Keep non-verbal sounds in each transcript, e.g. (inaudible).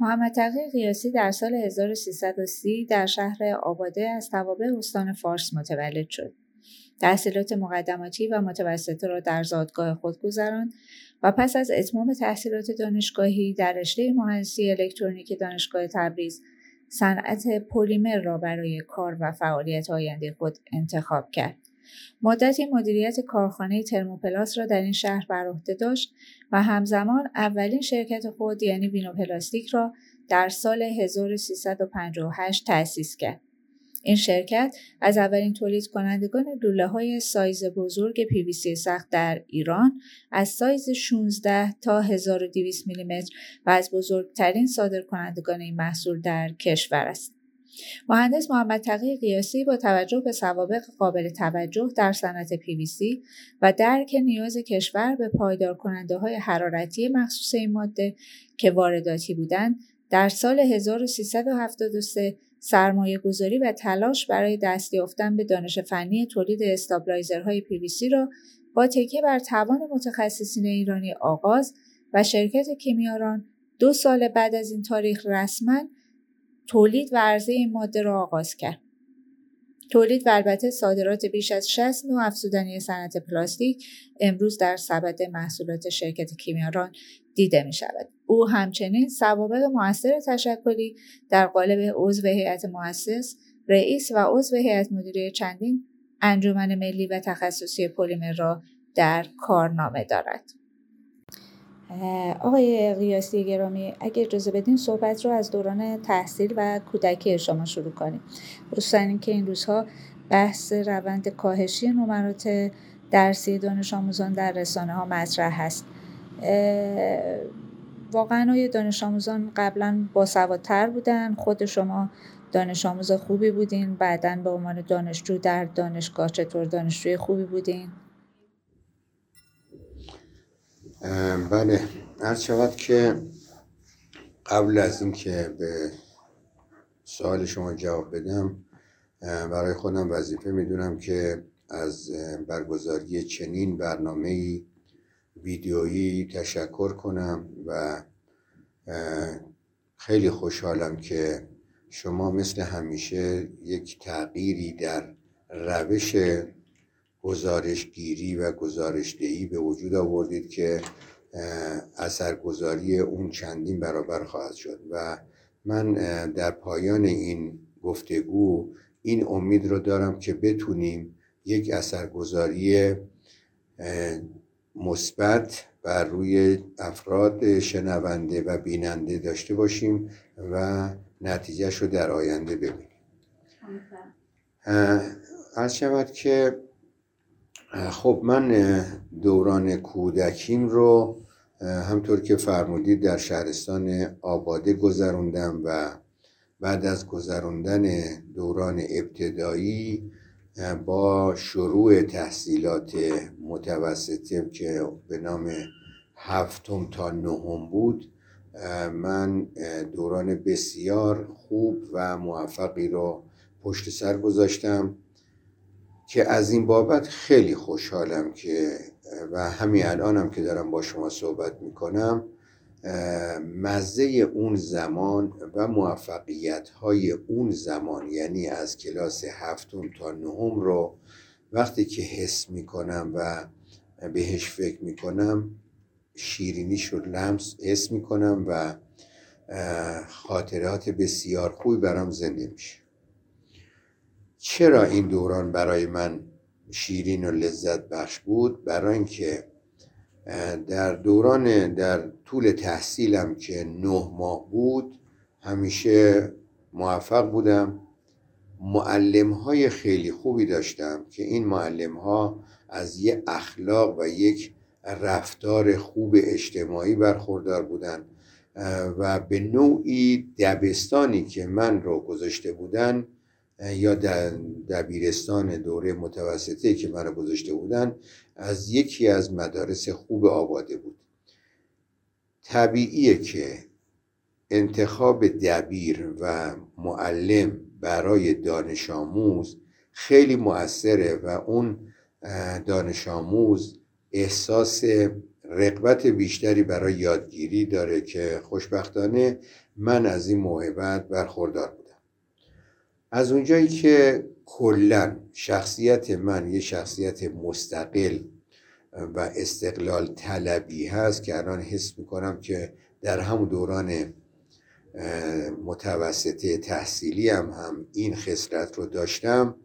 محمد تقی قیاسی در سال 1330 در شهر آباده از توابع استان فارس متولد شد. تحصیلات مقدماتی و متوسطه را در زادگاه خود گذراند و پس از اتمام تحصیلات دانشگاهی در رشته مهندسی الکترونیک دانشگاه تبریز صنعت پلیمر را برای کار و فعالیت آینده خود انتخاب کرد. مدتی مدیریت کارخانه ترموپلاس را در این شهر بر عهده داشت و همزمان اولین شرکت خود یعنی وینوپلاستیک را در سال 1358 تأسیس کرد. این شرکت از اولین تولید کنندگان لوله های سایز بزرگ پیویسی سخت در ایران از سایز 16 تا 1200 میلیمتر و از بزرگترین صادر کنندگان این محصول در کشور است. مهندس محمد تقی قیاسی با توجه به سوابق قابل توجه در صنعت پیویسی و درک نیاز کشور به پایدار کننده های حرارتی مخصوص این ماده که وارداتی بودند در سال 1373 سرمایه گذاری و تلاش برای دست یافتن به دانش فنی تولید استابلایزرهای پیویسی را با تکیه بر توان متخصصین ایرانی آغاز و شرکت کیمیاران دو سال بعد از این تاریخ رسما تولید و عرضه این ماده را آغاز کرد. تولید و البته صادرات بیش از 60 نوع افزودنی صنعت پلاستیک امروز در سبد محصولات شرکت کیمیاران دیده می شود. او همچنین سوابق موثر تشکلی در قالب عضو هیئت مؤسس رئیس و عضو هیئت مدیره چندین انجمن ملی و تخصصی پلیمر را در کارنامه دارد. آقای قیاسی گرامی اگر اجازه بدین صحبت رو از دوران تحصیل و کودکی شما شروع کنیم. خصوصا اینکه این روزها بحث روند کاهشی نمرات درسی دانش آموزان در رسانه ها مطرح هست. واقعا آیا دانش آموزان قبلا باسوادتر بودن. خود شما دانش آموز خوبی بودین. بعدا به عنوان دانشجو در دانشگاه چطور دانشجوی خوبی بودین؟ بله. هر شود که قبل از اینکه به سوال شما جواب بدم برای خودم وظیفه می‌دونم که از برگزاری چنین برنامه ویدیویی تشکر کنم و خیلی خوشحالم که شما مثل همیشه یک تغییری در روش گزارشگیری و گزارشدهی به وجود آوردید که اثرگذاری اون چندین برابر خواهد شد و من در پایان این گفتگو این امید رو دارم که بتونیم یک اثرگذاری مثبت بر روی افراد شنونده و بیننده داشته باشیم و نتیجهش رو در آینده ببینیم. از شود که خب من دوران کودکیم رو همطور که فرمودید در شهرستان آباده گذروندم و بعد از گذراندن دوران ابتدایی با شروع تحصیلات متوسطه که به نام هفتم تا نهم بود من دوران بسیار خوب و موفقی رو پشت سر گذاشتم. که از این بابت خیلی خوشحالم که و همین الانم که دارم با شما صحبت می‌کنم مزه اون زمان و موفقیت های اون زمان یعنی از کلاس هفتم تا نهم رو وقتی که حس می‌کنم و بهش فکر می‌کنم شیرینیش رو لمس حس می‌کنم و خاطرات بسیار خوبی برام زنده میشه. چرا این دوران برای من شیرین و لذت بخش بود؟ برای اینکه در دوران در طول تحصیلم که نه ماه بود همیشه موفق بودم. معلم های خیلی خوبی داشتم که این معلم ها از یک اخلاق و یک رفتار خوب اجتماعی برخوردار بودن و به نوعی دبستانی که من رو گذاشته بودن یا دبیرستان دوره متوسطه که من رو گذاشته بودن از یکی از مدارس خوب آباده بود. طبیعیه که انتخاب دبیر و معلم برای دانش آموز خیلی مؤثره و اون دانش آموز احساس رقبت بیشتری برای یادگیری داره که خوشبختانه من از این موهبت برخوردار بودم. از اونجایی که کلا شخصیت من یه شخصیت مستقل و استقلال طلبی هست که الان حس می‌کنم که در همون دوران متوسطه تحصیلی هم, هم این خصلت رو داشتم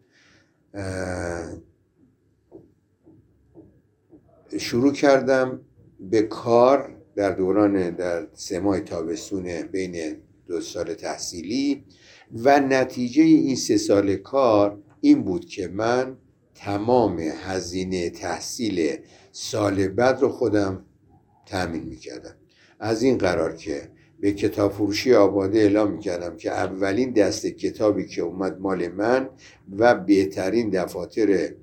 شروع کردم به کار در دوران در سه ماه تابستون بین دو سال تحصیلی و نتیجه این سه سال کار این بود که من تمام هزینه تحصیل سال بعد رو خودم تأمین می‌کردم. از این قرار که به کتاب فروشی آباده اعلام می‌کردم که اولین دست کتابی که اومد مال من و بهترین دفاتر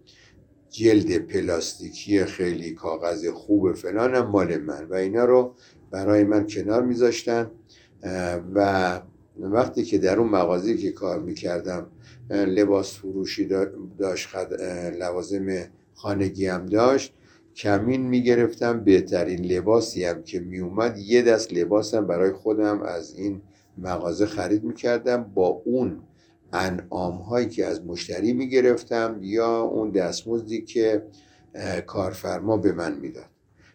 جلد پلاستیکی خیلی کاغذ خوب فلانم مال من و اینا رو برای من کنار میذاشتن و وقتی که در اون مغازه که کار می‌کردم لباس فروشی داشت لوازم خانگی هم داشت کمین می‌گرفتم بهترین لباسی هم که میومد یه دست لباسم برای خودم از این مغازه خرید می‌کردم با اون انعام هایی که از مشتری می‌گرفتم یا اون دستمزدی که کارفرما به من می‌داد.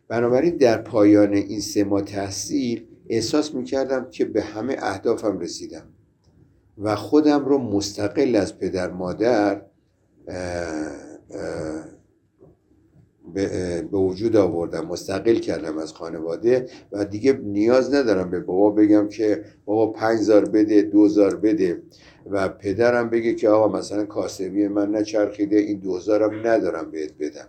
بنابراین در پایان این سه ماه تحصیل احساس می‌کردم که به همه اهدافم رسیدم و خودم رو مستقل از پدر مادر به وجود آوردم مستقل کردم از خانواده و دیگه نیاز ندارم به بابا بگم که بابا پنج بده دوزار بده و پدرم بگه که آقا مثلا کاسبی من نچرخیده این دوزارم ندارم بهت بدم.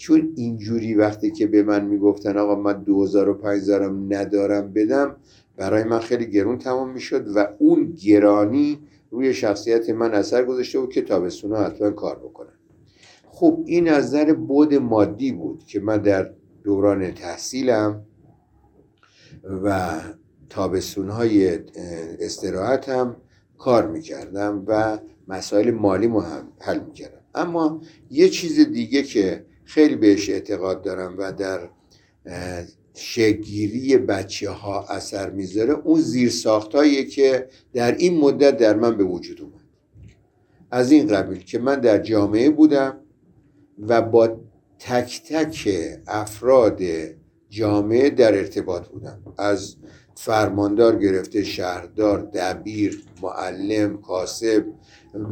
چون اینجوری وقتی که به من می‌گفتن آقا من دوزار و پنجزارم ندارم بدم برای من خیلی گرون تمام می‌شد و اون گرانی روی شخصیت من اثر گذاشته بود که تابستون حتما کار بکنم خب این از نظر بود مادی بود که من در دوران تحصیلم و تابستون های استراحتم کار می‌کردم و مسائل مالی هم حل می‌کردم. اما یه چیز دیگه که خیلی بهش اعتقاد دارم و در شگیری بچه ها اثر می‌ذاره. اون زیر ساختاییه که در این مدت در من به وجود اومد. از این قبیل که من در جامعه بودم و با تک تک افراد جامعه در ارتباط بودم. از فرماندار گرفته شهردار دبیر معلم کاسب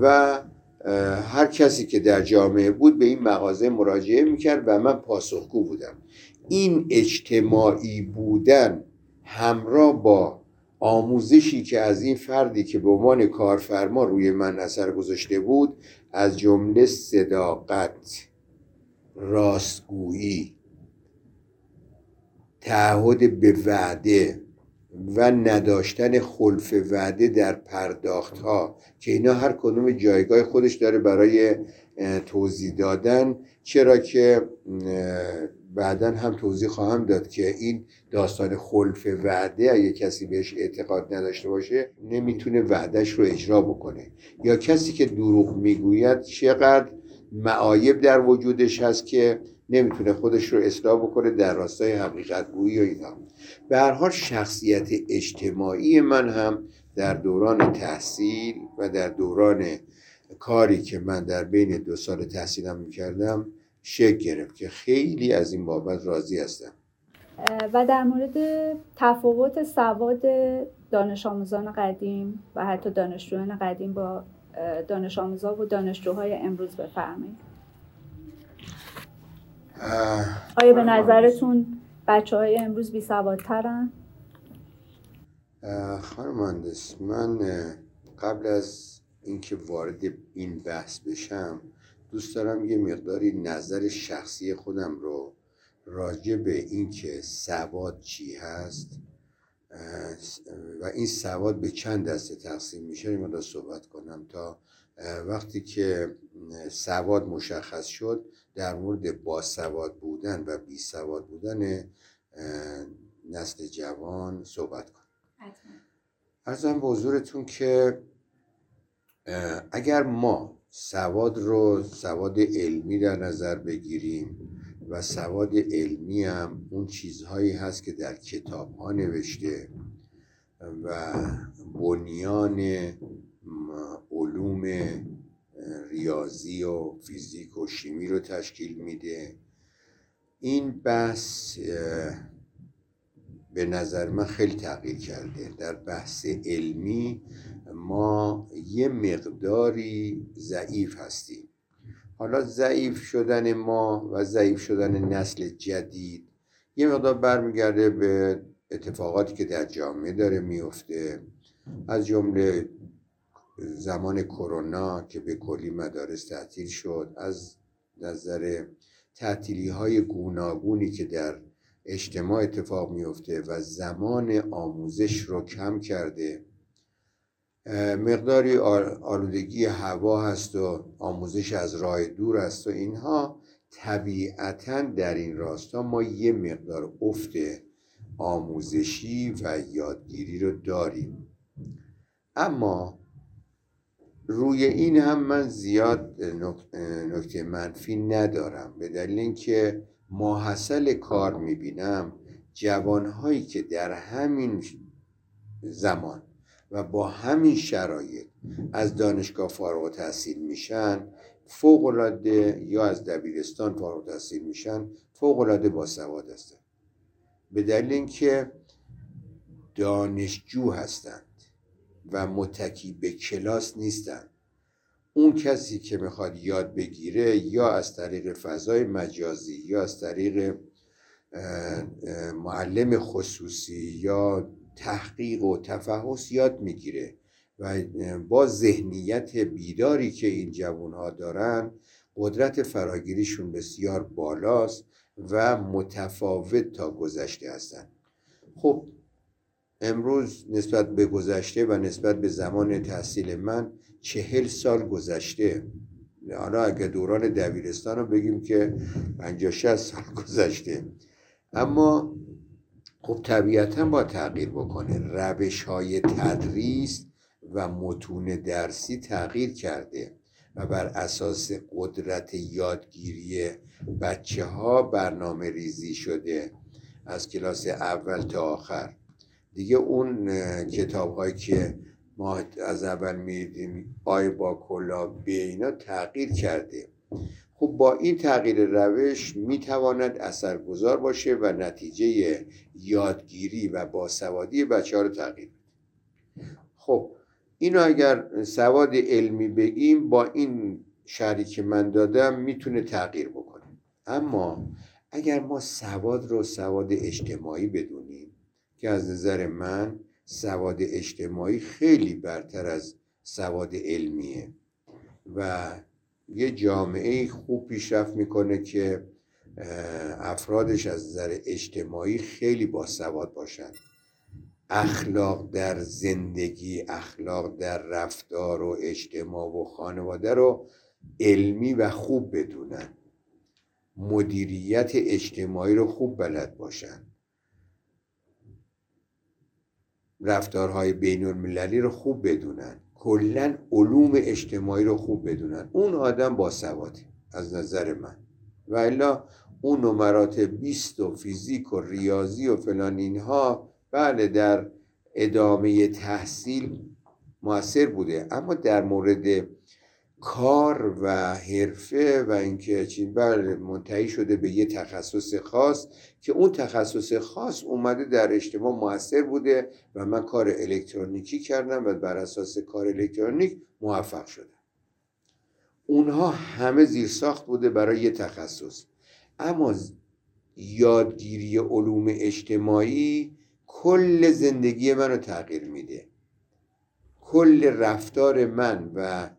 و هر کسی که در جامعه بود به این مغازه مراجعه می‌کرد و من پاسخگو بودم. این اجتماعی بودن همراه با آموزشی که از این فردی که به عنوان کارفرما روی من اثر گذاشته بود از جمله صداقت راستگویی تعهد به وعده و نداشتن خلف وعده در پرداخت ها که اینا هر کدوم جایگاه خودش داره برای توضیح دادن. چرا که بعدا هم توضیح خواهم داد که این داستان خلف وعده اگه کسی بهش اعتقاد نداشته باشه نمی‌تونه وعدش رو اجرا بکنه. یا کسی که دروغ می‌گوید چقدر معایب در وجودش هست که نمی‌تونه خودش رو اصلاح بکنه در راستای حقیقت گویی و اینا. به هر حال شخصیت اجتماعی من هم در دوران تحصیل و در دوران کاری که من در بین دو سال تحصیلم می‌کردم شکل گرفت که خیلی از این بابت راضی هستم. و در مورد تفاوت سواد دانش آموزان قدیم و حتی دانشجویان قدیم با دانش آموزا و دانشجوهای امروز بفرمایید. آیا به نظرتون بچه های امروز بی سوادترن؟ خانم مهندس من قبل از اینکه وارد این بحث بشم دوست دارم یه مقداری نظر شخصی خودم رو راجع به اینکه سواد چی هست و این سواد به چند دسته تقسیم میشه این صحبت کنم تا وقتی که سواد مشخص شد در مورد باسواد بودن و بی سواد بودن نسل جوان صحبت کنم. ارزم به حضورتون که اگر ما سواد رو سواد علمی در نظر بگیریم و سواد علمی هم اون چیزهایی هست که در کتاب ها نوشته و بنیان علوم ریاضی و فیزیک و شیمی رو تشکیل میده. این بحث به نظر من خیلی تغییر کرده. در بحث علمی ما یه مقداری ضعیف هستیم. حالا ضعیف شدن ما و ضعیف شدن نسل جدید یه مقدار برمیگرده به اتفاقاتی که در جامعه داره میفته. از جمله زمان کرونا که به کلی مدارس تعطیل شد از نظر تعطیلی های گوناگونی که در اجتماع اتفاق میفته و زمان آموزش رو کم کرده. مقداری آلودگی هوا هست و آموزش از راه دور است و اینها طبیعتا در این راستا ما یه مقدار افت آموزشی و یادگیری رو داریم. اما روی این هم من زیاد نکته منفی ندارم به دلیل اینکه ماحصل کار می‌بینم جوانهایی که در همین زمان و با همین شرایط از دانشگاه فارغ تحصیل میشن فوق العاده یا از دبیرستان فارغ تحصیل میشن فوق العاده باسواد هستن. به دلیل اینکه دانشجو هستند و متکی به کلاس نیستند اون کسی که می‌خواد یاد بگیره یا از طریق فضای مجازی یا از طریق معلم خصوصی یا تحقیق و تفحص یاد می‌گیره و با ذهنیت بیداری که این جوان ها دارن قدرت فراگیریشون بسیار بالاست و متفاوت تا گذشته هستند خب امروز نسبت به گذشته و نسبت به زمان تحصیل من چهل سال گذشته. حالا اگه دوران دبیرستان رو بگیم که پنجاه شست سال (laughs) گذشته. اما خب طبیعتا با تغییر بکنه. روش های تدریس و متون درسی تغییر کرده و بر اساس قدرت یادگیری بچه ها برنامه ریزی شده از کلاس اول تا آخر. دیگه اون کتاب که ما از اول میدیم آی با کلا به اینا تغییر کرده. خب با این تغییر روش می‌تواند اثرگذار باشه و نتیجه یادگیری و باسوادی بچه ها رو تغییر بده. خب اینو اگر سواد علمی بگیم با این شهری که من دادم می‌تونه تغییر بکنه. اما اگر ما سواد رو سواد اجتماعی بدونیم که از نظر من سواد اجتماعی خیلی برتر از سواد علمیه و یه جامعه خوب پیشرفت می‌کنه که افرادش از نظر اجتماعی خیلی باسواد باشن. اخلاق در زندگی اخلاق در رفتار و اجتماع و خانواده رو علمی و خوب بدونن. مدیریت اجتماعی رو خوب بلد باشن. رفتارهای بین المللی رو خوب بدونن. کلا علوم اجتماعی رو خوب بدونن. اون آدم با سواده از نظر من. و الا اون نمرات 20 و فیزیک و ریاضی و فلان اینها بله در ادامه تحصیل موثر بوده. اما در مورد کار و حرفه و اینکه چین بله منتهی شده به یه تخصص خاص که اون تخصص خاص اومده در اجتماع موثر بوده و من کار الکترونیکی کردم و بر اساس کار الکترونیک موفق شدم. اونها همه زیر ساخت بوده برای یه تخصص. اما یادگیری علوم اجتماعی کل زندگی منو تغییر میده. کل رفتار من و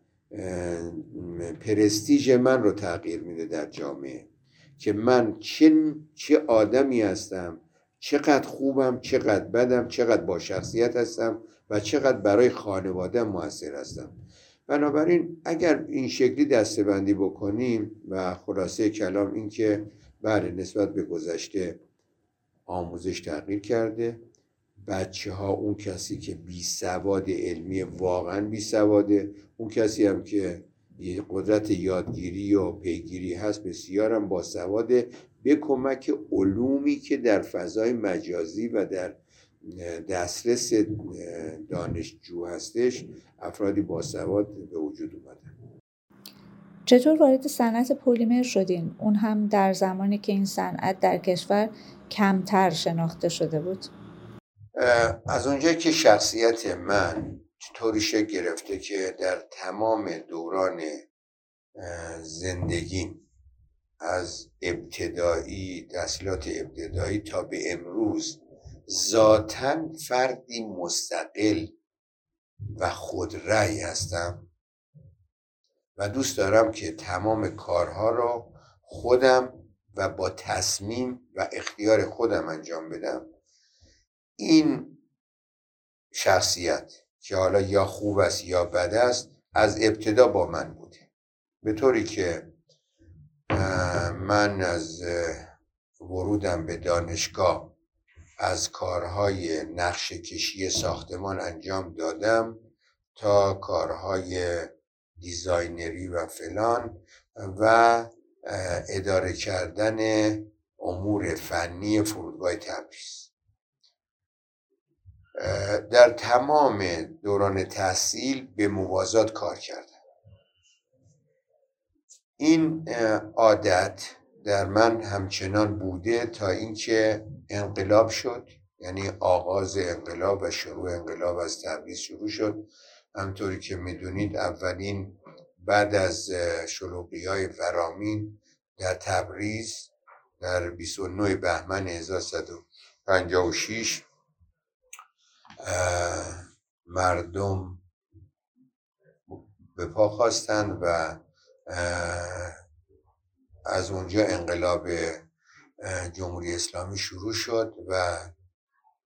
پرستیژ من رو تغییر میده در جامعه که من چه, چه آدمی هستم چقدر خوبم چقدر بدم چقدر با شخصیت هستم و چقدر برای خانواده موثر هستم. بنابراین اگر این شکلی دستبندی بکنیم و خلاصه کلام این که بله نسبت به گذشته آموزش تغییر کرده. بچه ها اون کسی که بی سواد علمی واقعا بی سواده اون کسی هم که قدرت یادگیری و پیگیری هست بسیارم با سواده به کمک علومی که در فضای مجازی و در دسترس دانشجو هستش افرادی باسواد به وجود اومدن. چطور وارد صنعت پلیمر شدین؟ اون هم در زمانی که این صنعت در کشور کمتر شناخته شده بود. از اونجایی که شخصیت من طوری شکل گرفته که در تمام دوران زندگیم از ابتدایی تحصیلات ابتدایی تا به امروز ذاتا فردی مستقل و خودرأی هستم و دوست دارم که تمام کارها رو خودم و با تصمیم و اختیار خودم انجام بدم. این شخصیت که حالا یا خوب است یا بد است از ابتدا با من بوده. به طوری که من از ورودم به دانشگاه از کارهای نقشه کشی ساختمان انجام دادم تا کارهای designer ی و فلان و اداره کردن امور فنی فرودگاه تبریز. در تمام دوران تحصیل به موازات کار کردم این عادت در من همچنان بوده تا اینکه انقلاب شد یعنی آغاز انقلاب و شروع انقلاب از تبریز شروع شد. همطوری که می‌دونید اولین بعد از شلوقی های فرامین در تبریز در 29 بهمن 1156 مردم به پا خواستند و از اونجا انقلاب جمهوری اسلامی شروع شد و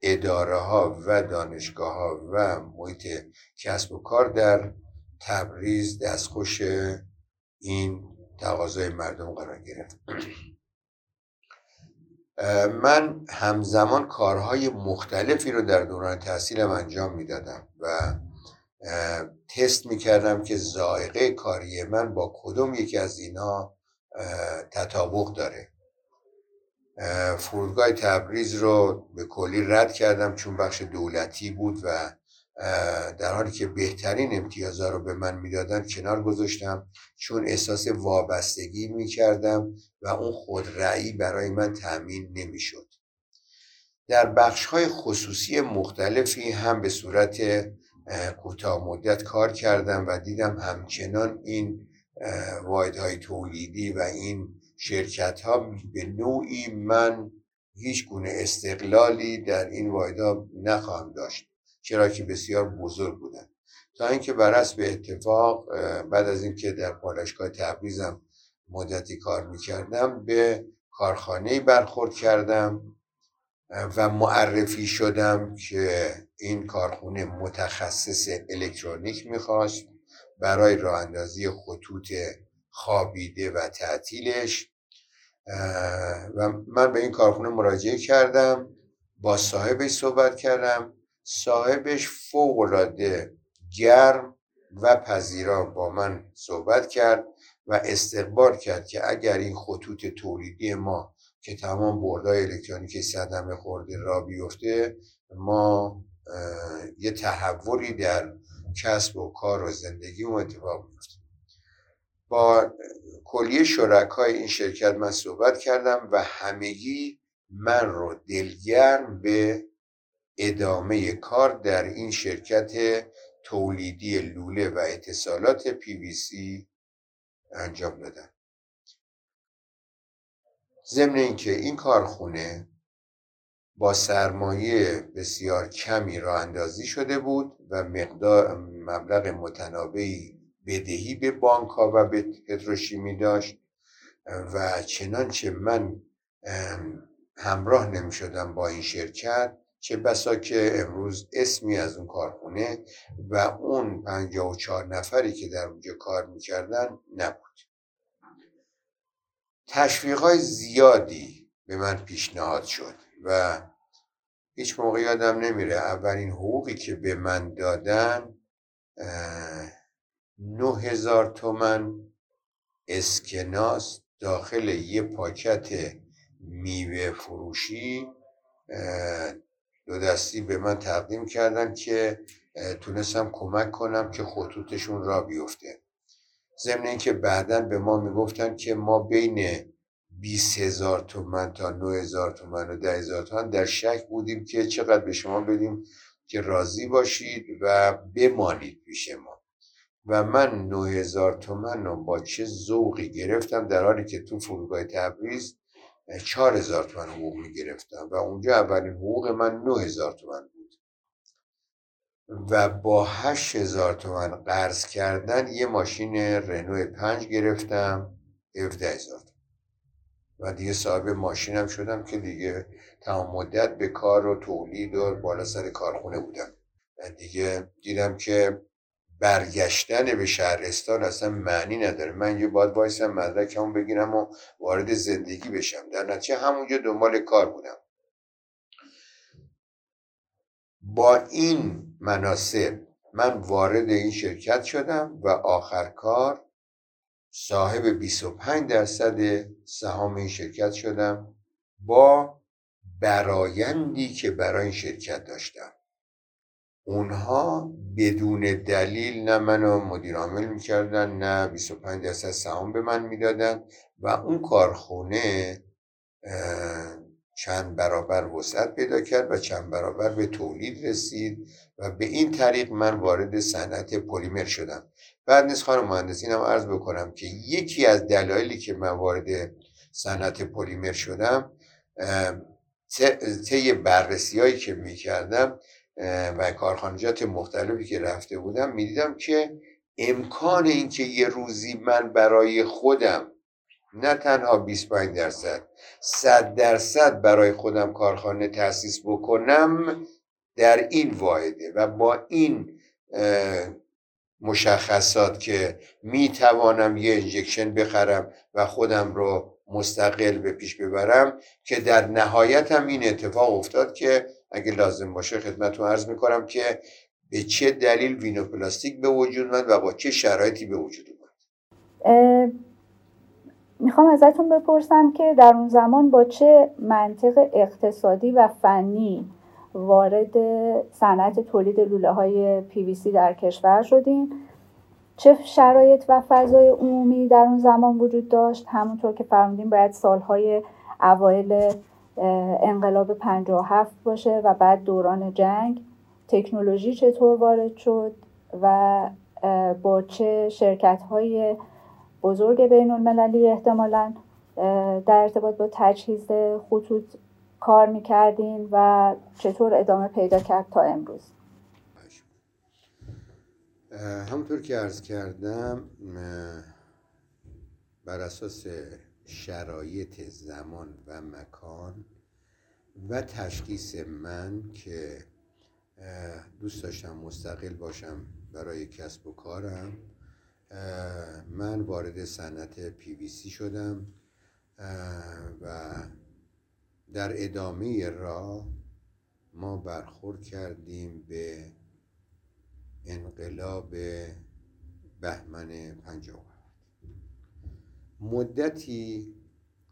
اداره ها و دانشگاه ها و محیط کسب و کار در تبریز دستخوش این تقاضای مردم قرار گرفت. من همزمان کارهای مختلفی رو در دوران تحصیلم انجام می‌دادم و تست می‌کردم که زائقه کاری من با کدوم یکی از اینا تطابق داره. فرودگاه تبریز رو به کلی رد کردم چون بخش دولتی بود و در حالی که بهترین امتیازها رو به من می‌دادن کنار گذاشتم چون احساس وابستگی می‌کردم و اون خودرأیی برای من تأمین نمی‌شد. در بخش های خصوصی مختلفی هم به صورت کوتاه مدت کار کردم و دیدم همچنان این های تولیدی و این شرکت ها به نوعی من هیچ گونه استقلالی در این ها نخواهم داشت. چرا که بسیار بزرگ بودن. تا اینکه بر به اتفاق بعد از اینکه در پالشگاه تبریزم مدتی کار می‌کردم به کارخانه برخورد کردم و معرفی شدم که این کارخونه متخصص الکترونیک می‌خواست برای راه اندازی خطوط خوابیده و تعطیلش. و من به این کارخونه مراجعه کردم با صاحبش صحبت کردم. صاحبش فوق العاده گرم و پذیرا با من صحبت کرد و استقبال کرد که اگر این خطوط تولیدی ما که تمام بردهای الکترونیکی صدمه خورده را بیفته ما یه تحولی در کسب و کار و زندگی و اتفاق میفته با کلیه شرکای این شرکت من صحبت کردم و همگی من رو دلگرم به ادامه کار در این شرکت تولیدی لوله و اتصالات پی وی سی انجام دادن. ضمن اینکه این کارخونه با سرمایه بسیار کمی را اندازی شده بود و مقدار مبلغ متنابعی بدهی به بانک ها و به پتروشیمی داشت و چنانچه من همراه نمی شدم با این شرکت چه بسا که امروز اسمی از اون کارخونه و اون پنجاه و چهار نفری که در اونجا کار می‌کردن نبود. تشویق های زیادی به من پیشنهاد شد و هیچ موقع یادم نمیره اولین حقوقی که به من دادن نه هزار تومن اسکناس داخل یه پاکت میوه فروشی دو دستی به من تقدیم کردن که تونستم کمک کنم که خطوطشون را بیفته. ضمن اینکه بعدا به ما می‌گفتن که ما بین 20 هزار تومن تا 9 هزار تومن و 10 هزار تومن در شک بودیم که چقدر به شما بدیم که راضی باشید و بمانید پیش ما. و من 9 هزار تومن رو با چه ذوقی گرفتم در حالی که تو فرودگاه تبریز 4 هزار تومن حقوق می گرفتم و اونجا اولین حقوق من 9 هزار تومن بود. و با 8 هزار تومن قرض کردن یه ماشین رنو 5 گرفتم 17 هزار و دیگه صاحب ماشینم شدم که دیگه تمام مدت به کار و تولید و بالا سر کارخونه بودم. و دیگه دیدم که برگشتن به شهرستان اصلا معنی نداره. من یه باید وایسم مدرکمو بگیرم و وارد زندگی بشم. در نتیجه همونجا دنبال کار بودم. با این مناسب من وارد این شرکت شدم و آخر کار صاحب 25 درصد سهام این شرکت شدم با برایندی که برای این شرکت داشتم. اونها بدون دلیل نه منو مدیر عامل می‌کردن نه 25 درصد سهام به من می‌دادن و اون کارخونه چند برابر وسعت پیدا کرد و چند برابر به تولید رسید و به این طریق من وارد صنعت پلیمر شدم. بعد نیست خانم مهندس اینم عرض بکنم که یکی از دلایلی که من وارد صنعت پلیمر شدم طی بررسی هایی که می‌کردم و کارخانجات مختلفی که رفته بودم می‌دیدم که امکان اینکه یه روزی من برای خودم نه تنها 25 درصد 100 درصد برای خودم کارخانه تأسیس بکنم در این واحده و با این مشخصات که می توانم یه انجکشن بخرم و خودم رو مستقل به پیش ببرم که در نهایت هم این اتفاق افتاد که اگه لازم باشه خدمتتون عرض می‌کنم که به چه دلیل وینوپلاستیک به وجود اومد و با چه شرایطی به وجود اومد؟ می‌خوام ازتون بپرسم که در اون زمان با چه منطق اقتصادی و فنی وارد صنعت تولید لوله های PVC در کشور شدیم چه شرایط و فضای عمومی در اون زمان وجود داشت؟ همونطور که فرمودیم باید سالهای اوایل انقلاب 57 باشه و بعد دوران جنگ تکنولوژی چطور وارد شد و با چه شرکت های بزرگ بین المللی احتمالا در ارتباط با تجهیز خطوط کار می‌کردین و چطور ادامه پیدا کرد تا امروز. همونطور که عرض کردم بر اساس شرایط زمان و مکان و تشخیص من که دوست داشتم مستقل باشم برای کسب و کارم. من وارد صنعت سی شدم و در ادامه راه ما برخورد کردیم به انقلاب بهمن 57 مدتی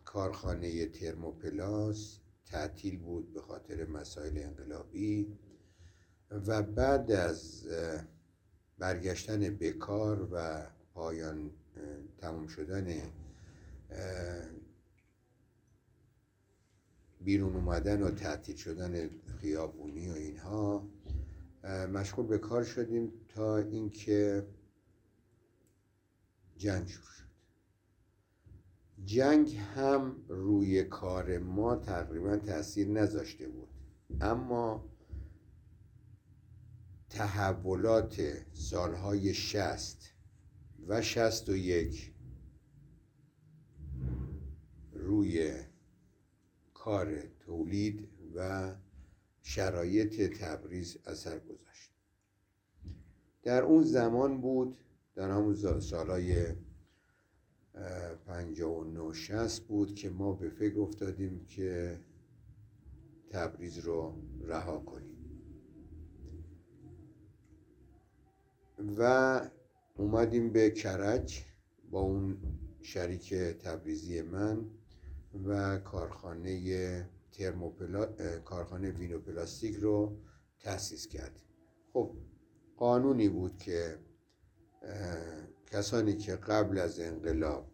کارخانه ترموپلاس تعطیل بود به خاطر مسائل انقلابی و بعد از برگشتن بکار و پایان تمام شدن بیرون اومدن و تعطیل شدن خیابونی و اینها مشغول به کار شدیم تا اینکه جنگ شد جنگ هم روی کار ما تقریبا تاثیر نذاشته بود. اما تحولات سالهای شست و شست و یک روی کار تولید و شرایط تبریز اثر گذاشت. در اون زمان بود در همون سالهای پنجاه و نو شست بود که ما به فکر افتادیم که تبریز رو رها کنیم. و اومدیم به کرج با اون شریک تبریزی من و کارخانه ترموپلا... کارخانه وینوپلاستیک رو تأسیس کرد خب قانونی بود که کسانی که قبل از انقلاب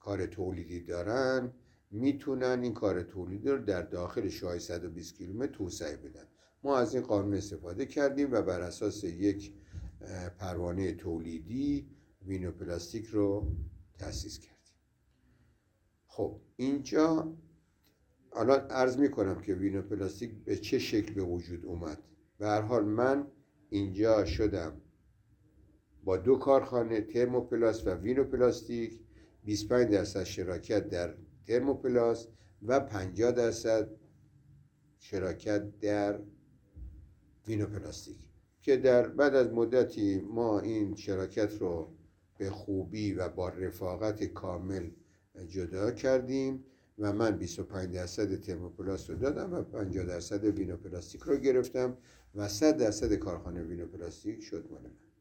کار تولیدی دارن می‌تونن این کار تولیدی رو در داخل شاهی 120 کیلومتر توسعه بدن. ما از این قانون استفاده کردیم و بر اساس یک پروانه تولیدی وینوپلاستیک رو تأسیس کردیم. خب اینجا الان عرض می کنم که وینوپلاستیک به چه شکل به وجود اومد؟ به هر حال من اینجا شدم با دو کارخانه ترموپلاست و وینوپلاستیک 25 درصد شراکت در ترموپلاست و 50 درصد شراکت در وینوپلاستیک. که در بعد از مدتی ما این شراکت رو به خوبی و با رفاقت کامل جدا کردیم و من 25 درصد ترموپلاست رو دادم و 50 درصد وینوپلاستیک رو گرفتم و 100 درصد کارخانه وینوپلاستیک شد مال من.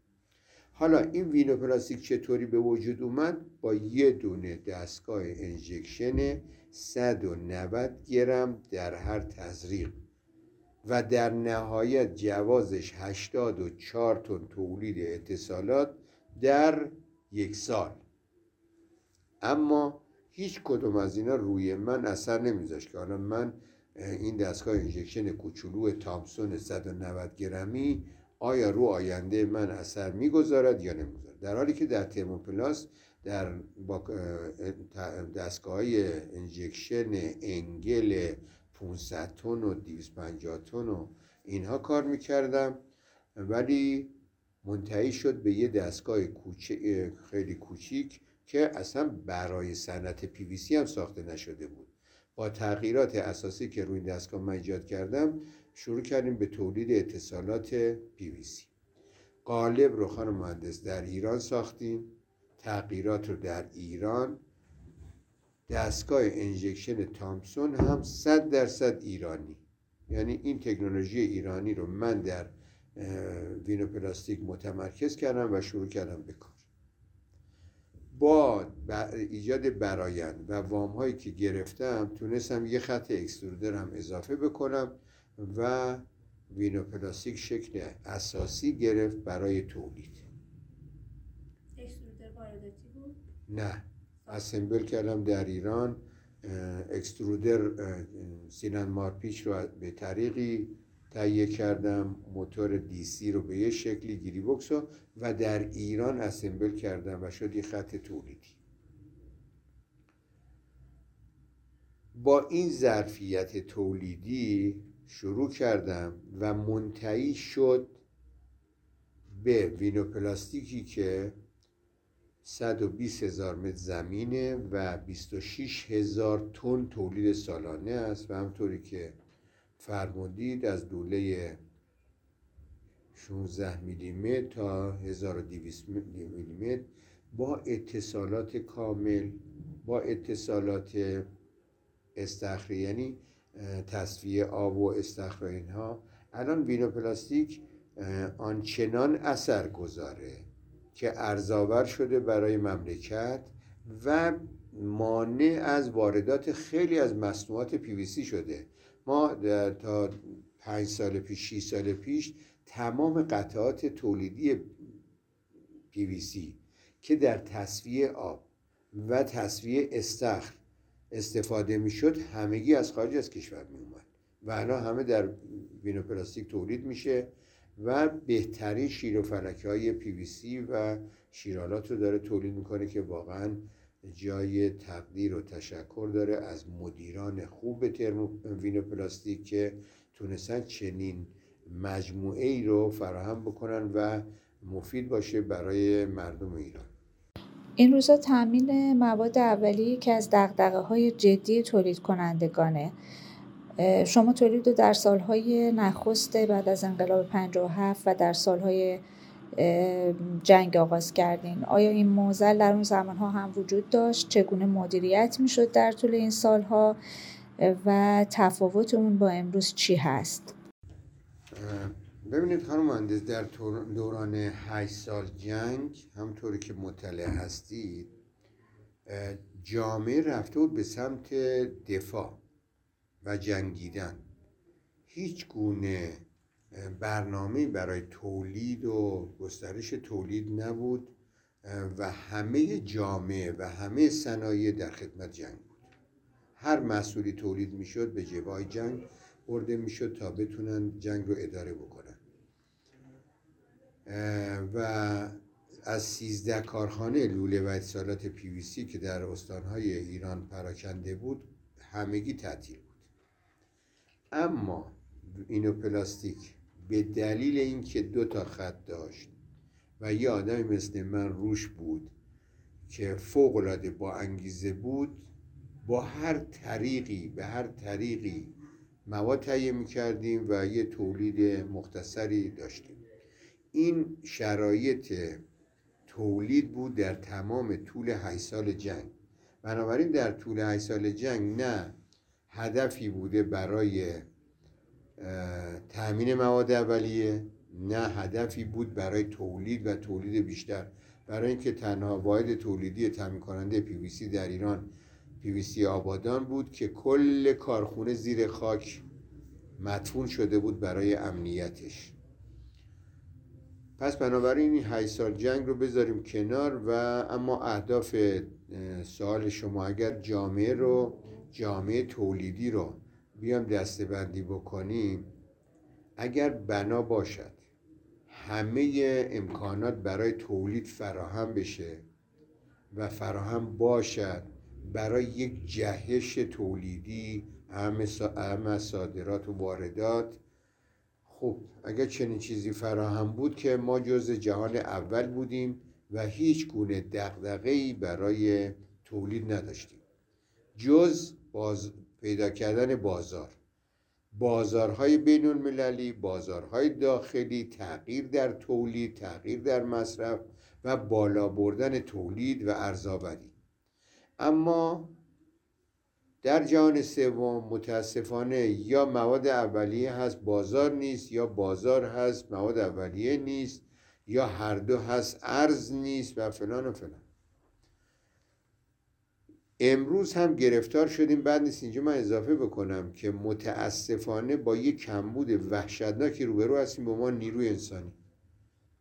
حالا این وینوپلاستیک چطوری به وجود اومد؟ با یه دونه دستگاه injection 190 گرم در هر تزریق و در نهایت جوازش 84 تن تولید اتصالات در یک سال. اما هیچ کدوم از اینا روی من اثر نمیذاشت که حالا من این دستگاه انجکشن کوچولو تامسون 190 گرمی آیا رو آینده من اثر می‌گذارد یا نمی‌گذارد؟ در حالی که در ترموپلاس در دستگاه های injection انگل 500 تن و 250 تن و اینها کار می‌کردم. ولی منتهی شد به یه دستگاه خیلی کوچیک که اصلا برای صنعت پی هم ساخته نشده بود. با تغییرات اساسی که روی دستگاه من ایجاد کردم شروع کردیم به تولید اتصالات پی قالب رو خانم مهندس در ایران ساختیم. تغییرات رو در ایران. دستگاه injection تامسون هم صد درصد ایرانی. یعنی این تکنولوژی ایرانی رو من در وینوپلاستیک متمرکز کردم و شروع کردم به کار. با ایجاد برایند و وام هایی که گرفتم تونستم یه خط extruder هم اضافه بکنم. و وینوپلاستیک شکل اساسی گرفت برای تولید. extruder وارداتی بود؟ نه. assemble کردم در ایران. extruder سیلندر مارپیچ رو به طریقی تهیه کردم. موتور DC رو به یه شکلی گیربکس و در ایران assemble کردم و شد یه خط تولیدی. با این ظرفیت تولیدی شروع کردم و منتهی شد به وینوپلاستیکی که 120 هزار متر زمینه و 26 هزار تن تولید سالانه است و همطوری که فرمودید از دوله 16 میلیمتر تا 1200 میلیمتر با اتصالات کامل با اتصالات استخری یعنی تصفیه آب و استخر اینها. الان وینوپلاستیک آنچنان اثر گذاره که ارزاور شده برای مملکت و مانع از واردات خیلی از مصنوعات پیویسی شده. ما تا پنج سال پیش شیش سال پیش تمام قطعات تولیدی پیویسی که در تصفیه آب و تصفیه استخر استفاده می‌شد همگی از خارج از کشور می اومد و الان همه در وینوپلاستیک تولید میشه و بهترین شیر و فلکه های پیویسی و شیرالات رو داره تولید می‌کنه که واقعا جای تقدیر و تشکر داره از مدیران خوب ترمو وینوپلاستیک که تونستن چنین مجموعه ای رو فراهم بکنن و مفید باشه برای مردم ایران. این روزا تامین مواد اولیه دقدقه های جدی تولید کنندگانه شما تولید رو در سالهای نخست بعد از انقلاب 57 و در سالهای جنگ آغاز کردین. آیا این موزل در اون زمان ها هم وجود داشت؟ چگونه مدیریت می‌شد در طول این سالها؟ و تفاوت اون با امروز چی هست؟ ببینید خانم مهندس در دوران 8 سال جنگ همطوری که مطلع هستید جامعه رفته بود به سمت دفاع و جنگیدن. هیچ گونه برنامه برای تولید و گسترش تولید نبود و همه جامعه و همه صنایع در خدمت جنگ بود. هر مسئولی تولید می‌شد به جبای جنگ برده می‌شد تا بتونن جنگ رو اداره بکنن. و از سیزده کارخانه لوله و اتصالات پیویسی که در استانهای ایران پراکنده بود همگی تعطیل بود. اما اینو پلاستیک به دلیل اینکه دو تا خط داشت و یه آدمی مثل من روش بود که فوق العاده با انگیزه بود با هر طریقی به هر طریقی مواد تهیه می‌کردیم و یه تولید مختصری داشتیم. این شرایط تولید بود در تمام طول 8 سال جنگ. بنابراین در طول 8 سال جنگ نه هدفی بوده برای تأمین مواد اولیه نه هدفی بود برای تولید و تولید بیشتر. برای اینکه تنها واحد تولیدی تامین کننده پی در ایران پی آبادان بود که کل کارخونه زیر خاک مدفون شده بود برای امنیتش. پس بنابراین این 8 سال جنگ رو بذاریم کنار و اما اهداف سوال شما اگر جامعه رو جامعه تولیدی رو بیام دسته بکنیم اگر بنا باشد همه امکانات برای تولید فراهم بشه و فراهم باشد برای یک جهش تولیدی اهم صادرات و واردات خب اگر چنین چیزی فراهم بود که ما جز جهان اول بودیم و هیچ گونه دقدقهی برای تولید نداشتیم. جز باز پیدا کردن بازار. بازارهای بین المللی بازارهای داخلی تغییر در تولید تغییر در مصرف و بالا بردن تولید و ارزآوری. اما در جهان سوم متاسفانه یا مواد اولیه هست بازار نیست یا بازار هست مواد اولیه نیست یا هر دو هست ارز نیست و فلان و فلان. امروز هم گرفتار شدیم بعد نیست اینجا من اضافه بکنم که متاسفانه با یک کمبود وحشتناکی روبرو هستیم با ما نیروی انسانی.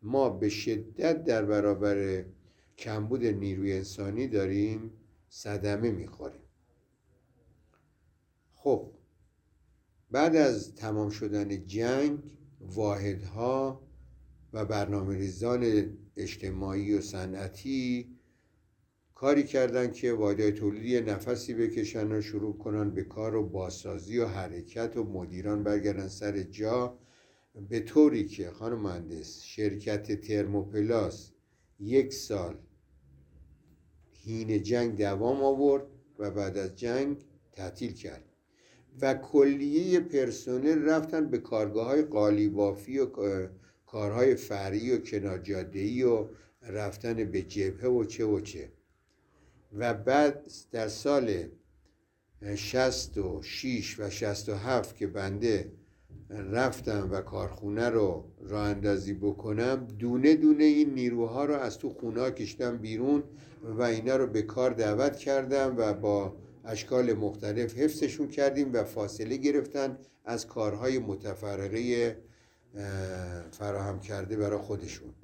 ما به شدت در برابر کمبود نیروی انسانی داریم صدمه می‌خوریم. خب بعد از تمام شدن جنگ واحدها و برنامه ریزان اجتماعی و صنعتی کاری کردن که واحدهای تولیدی نفسی بکشن و شروع کنن به کار و بازسازی و حرکت و مدیران برگردن سر جا. به طوری که خانم مهندس شرکت ترموپلاس یک سال هین جنگ دوام آورد و بعد از جنگ تعطیل کرد. و کلیه پرسنل رفتن به کارگاه های قالیبافی و کارهای فرعی و کنارجادهی و رفتن به جبهه و چه و چه. و بعد در سال 66 و 67 که بنده رفتم و کارخونه رو راه اندازی بکنم دونه دونه این نیروها رو از تو خونه کشتم بیرون و اینا رو به کار دعوت کردم و با اشکال مختلف حفظشون کردیم و فاصله گرفتن از کارهای متفرقه فراهم کرده برای خودشون.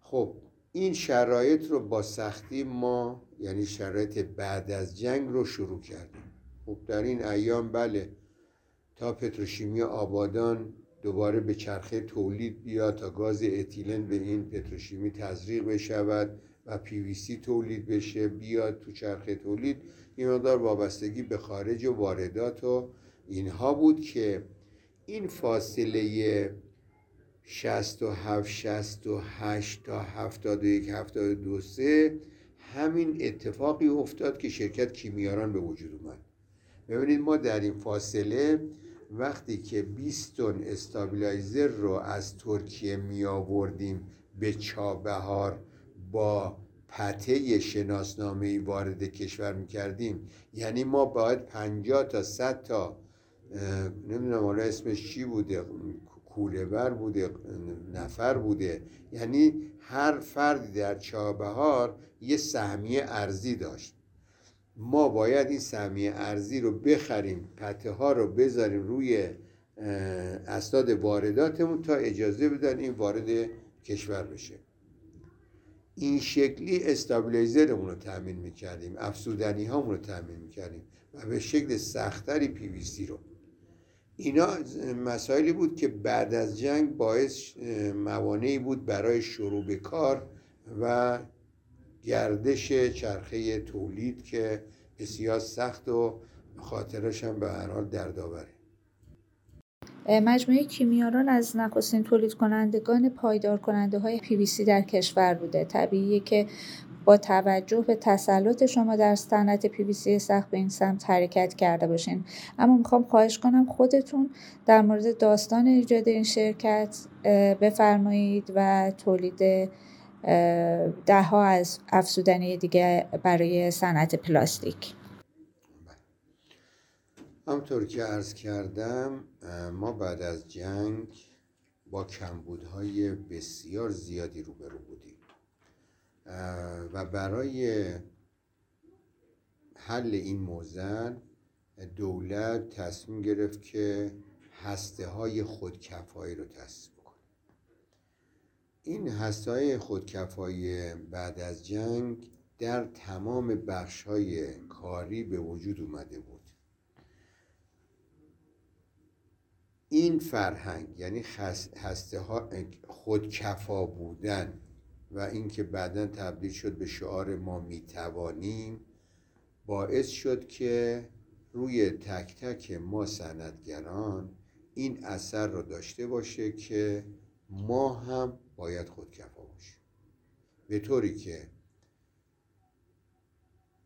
خب این شرایط رو با سختی ما یعنی شرایط بعد از جنگ رو شروع کردیم. خب در این ایام بله تا پتروشیمی آبادان دوباره به چرخه تولید بیاد تا گاز اتیلن به این پتروشیمی تزریق بشود. و پیویسی تولید بشه بیاد تو چرخه تولید این مقدار وابستگی به خارج و واردات و اینها بود که این فاصله 67 68 تا 71 72 3 همین اتفاقی افتاد که شرکت کیمیاران به وجود اومد. ببینید ما در این فاصله وقتی که 20 تن استابیلایزر رو از ترکیه می آوردیم به چابهار با پته شناسنامه وارد کشور می کردیم یعنی ما باید 50 تا 100 تا نمی‌دونم حالا اسمش چی بوده کولهبر بوده نفر بوده. یعنی هر فردی در چابهار یه سهمیه ارزی داشت. ما باید این سهمیه ارزی رو بخریم پته ها رو بذاریم روی اسناد وارداتمون تا اجازه بدن این وارد کشور بشه. این شکلی استابلیزرمون رو تامین می‌کردیم افسودنی هامون رو تامین می‌کردیم و به شکل سختری پی وی سی رو. اینا مسائلی بود که بعد از جنگ باعث موانعی بود برای شروع به کار و گردش چرخه تولید که بسیار سخت و خاطرش هم به هر حال دردآوره. مجموعه کیمیاران از نخستین تولید کنندگان پایدار کننده های پی در کشور بوده. طبیعیه که با توجه به تسلط شما در صنعت پی وی سی سخت به این سمت حرکت کرده باشین. اما می‌خوام خواهش کنم خودتون در مورد داستان ایجاد این شرکت بفرمایید و تولید ده ها از افزودنی دیگه برای صنعت پلاستیک. همطور که عرض کردم ما بعد از جنگ با کمبودهای بسیار زیادی روبرو بودیم. و برای حل این موزن دولت تصمیم گرفت که هسته های خودکفایی رو تأسیس بکنه. این هسته های خودکفایی بعد از جنگ در تمام بخش های کاری به وجود اومده بود. این فرهنگ یعنی هسته ها خودکفا بودن و اینکه بعدا تبدیل شد به شعار ما می‌توانیم باعث شد که روی تک تک ما سندگران این اثر رو داشته باشه که ما هم باید خودکفا باشیم. به طوری که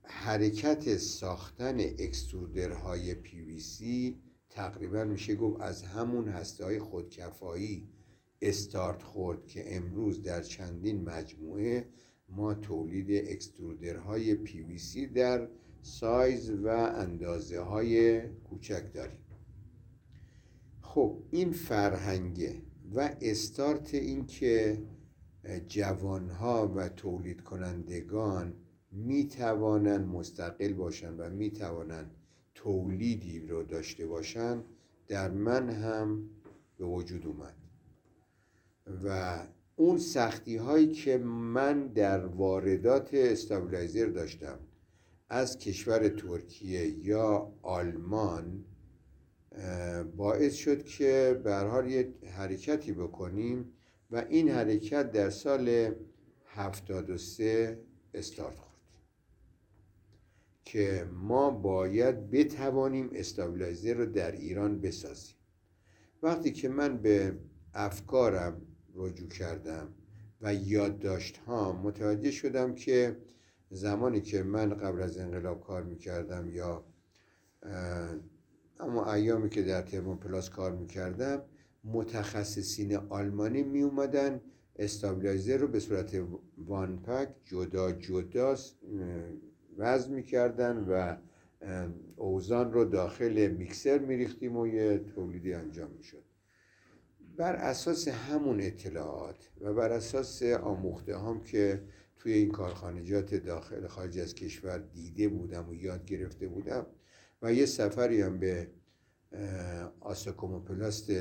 حرکت ساختن اکسترودرهای سی تقریبا میشه گفت از همون هسته های خودکفایی استارت خورد که امروز در چندین مجموعه ما تولید اکسترودرهای سی در سایز و اندازه های کوچک داریم. خب این فرهنگه و استارت این که جوانها و تولید کنندگان می توانند مستقل باشند و می توانند تولیدی رو داشته باشند در من هم به وجود اومد. و اون سختی هایی که من در واردات استابلایزر داشتم از کشور ترکیه یا آلمان باعث شد که به حال یه حرکتی بکنیم و این حرکت در سال 73 استارت که ما باید بتوانیم استابلایزر رو در ایران بسازیم. وقتی که من به افکارم رجوع کردم و یادداشت ها متوجه شدم که زمانی که من قبل از انقلاب کار می‌کردم یا اما ایامی که در ترمون پلاس کار می‌کردم متخصصین آلمانی می اومدن استابلایزر رو به صورت وان پک جدا جدا وزن می‌کردن و اوزان رو داخل میکسر میریختیم و یه تولیدی انجام می‌شد. بر اساس همون اطلاعات و بر اساس آموخته هم که توی این کارخانجات داخل خارج از کشور دیده بودم و یاد گرفته بودم و یه سفری هم به آساکوموپلاست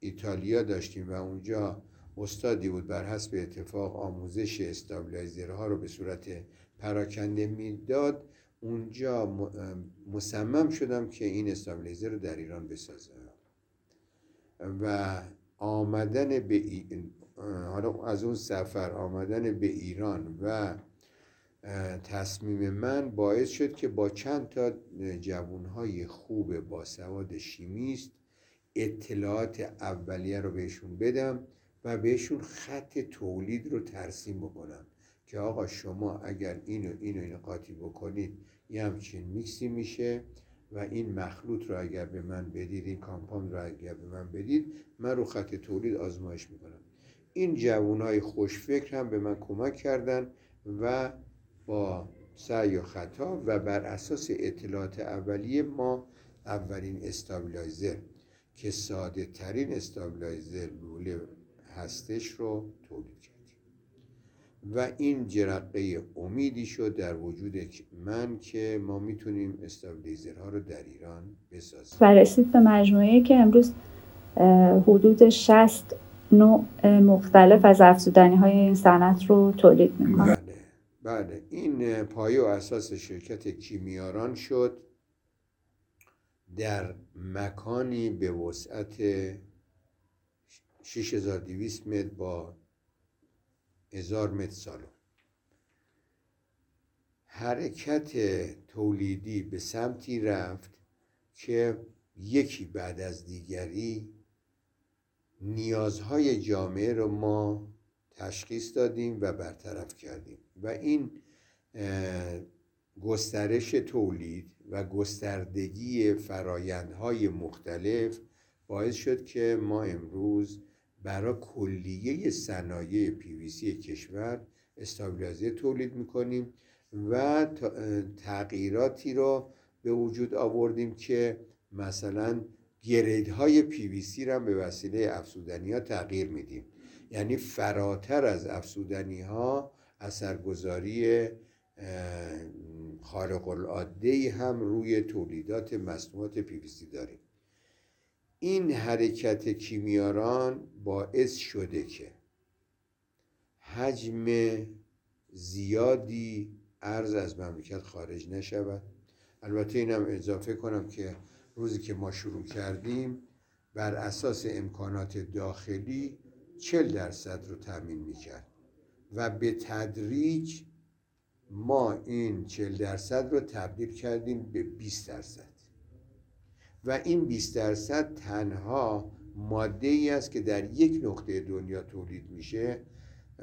ایتالیا داشتیم و اونجا استادی بود بر حسب اتفاق آموزش استابلایزرها رو به صورت پراکنده می‌داد اونجا مصمم شدم که این استابلیزر رو در ایران بسازم. و آمدن به حالا از اون سفر آمدن به ایران و تصمیم من باعث شد که با چند تا جوانهای خوب با سواد شیمیست اطلاعات اولیه رو بهشون بدم و بهشون خط تولید رو ترسیم بکنم. که آقا شما اگر اینو اینو اینو قاطی بکنید یه همچین میکسی میشه و این مخلوط رو اگر به من بدید این کامپاند رو اگر به من بدید من رو خط تولید آزمایش می‌کنم. این جوانای خوشفکر هم به من کمک کردن و با سعی و خطا و بر اساس اطلاعات اولیه ما اولین استابلایزر که ساده ترین استابلایزر لوله هستش رو تولید کردیم و این جرقه امیدی شد در وجود من که ما می‌تونیم استابلیزرها رو در ایران بسازیم. و رسید به مجموعه که امروز حدود 60 نوع مختلف از افزودنی های این صنعت رو تولید می‌کنه. بله بله. این پایه و اساس شرکت کیمیاران شد در مکانی به وسعت 6200 متر با هزار متر سالو. حرکت تولیدی به سمتی رفت که یکی بعد از دیگری نیازهای جامعه رو ما تشخیص دادیم و برطرف کردیم. و این گسترش تولید و گستردگی فرایندهای مختلف باعث شد که ما امروز برای کلیه صنایع پیویسی کشور استابیلایزر تولید می‌کنیم و تغییراتی رو به وجود آوردیم که مثلا گرید های پیویسی را به وسیله افسودنی ها تغییر میدیم. یعنی فراتر از افسودنی ها اثرگذاری خارق العاده هم روی تولیدات مصنوعات پیویسی داریم. این حرکت کیمیاران باعث شده که حجم زیادی ارز از مملکت خارج نشود. البته اینم اضافه کنم که روزی که ما شروع کردیم بر اساس امکانات داخلی چل درصد رو تامین می‌کرد و به تدریج ما این چل درصد رو تبدیل کردیم به 20 درصد. و این 20 درصد تنها ماده ای است که در یک نقطه دنیا تولید میشه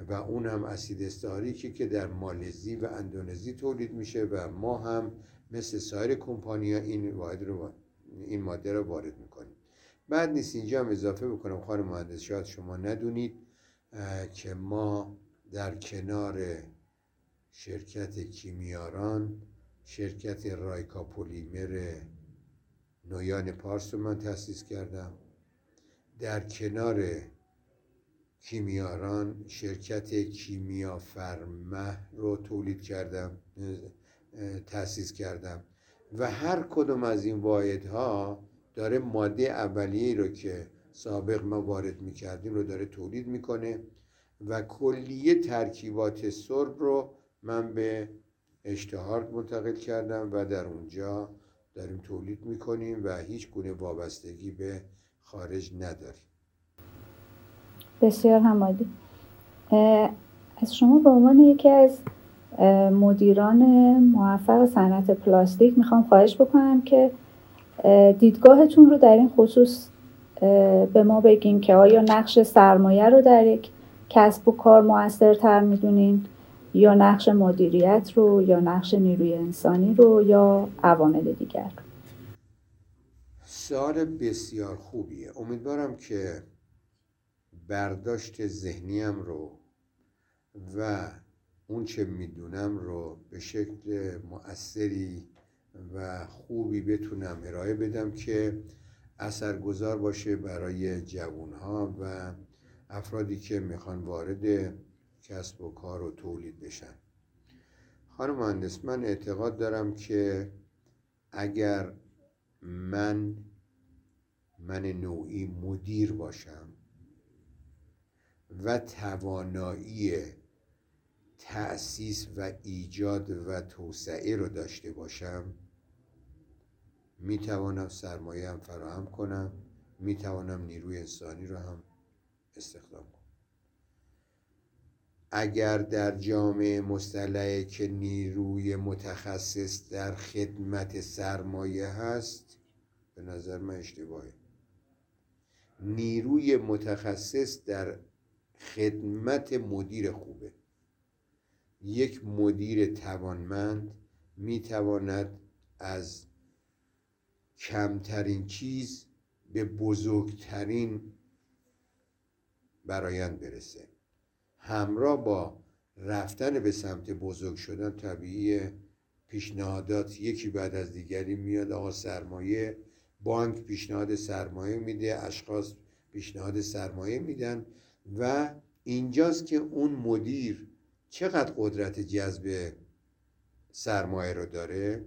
و اون هم اسید استاریکی که در مالزی و اندونزی تولید میشه و ما هم مثل سایر کمپانیا این واحد رو این ماده رو وارد می‌کنیم. بعد نیست اینجا هم اضافه بکنم. خانم مهندس شاید شما ندونید که ما در کنار شرکت کیمیاران شرکت رایکا پولیمر نویان پارس رو من تأسیس کردم. در کنار کیمیاران شرکت کیمیا فرمه رو تولید کردم تأسیس کردم. و هر کدوم از این واحدها داره ماده اولیه رو که سابق ما وارد می‌کردیم رو داره تولید می‌کنه و کلیه ترکیبات سرب رو من به اشتهار منتقل کردم و در اونجا داریم تولید می‌کنیم و هیچ گونه وابستگی به خارج نداریم. بسیار همالی از شما به عنوان یکی از مدیران موفق صنعت پلاستیک می‌خوام خواهش بکنم که دیدگاهتون رو در این خصوص به ما بگین که آیا نقش سرمایه رو در یک کسب و کار موثرتر می‌دونین؟ یا نقش مدیریت رو یا نقش نیروی انسانی رو یا عوامل دیگر. سوال بسیار خوبیه. امیدوارم که برداشت ذهنیم رو و اون چه می‌دونم رو به شکل مؤثری و خوبی بتونم ارائه بدم که اثرگذار باشه برای جوانها و افرادی که می‌خوان وارد کسب و کار و تولید بشن. خانم مهندس من اعتقاد دارم که اگر من من نوعی مدیر باشم و توانایی تأسیس و ایجاد و توسعه رو داشته باشم می توانم سرمایه هم فراهم کنم می توانم نیروی انسانی رو هم استخدام کنم. اگر در جامعه مصطلحه که نیروی متخصص در خدمت سرمایه هست به نظر من اشتباهه. نیروی متخصص در خدمت مدیر خوبه. یک مدیر توانمند می‌تواند از کمترین چیز به بزرگترین برایند برسه. همراه با رفتن به سمت بزرگ شدن طبیعی پیشنهادات یکی بعد از دیگری میاد آقا سرمایه بانک پیشنهاد سرمایه میده اشخاص پیشنهاد سرمایه میدن و اینجاست که اون مدیر چقدر قدرت جذب سرمایه رو داره.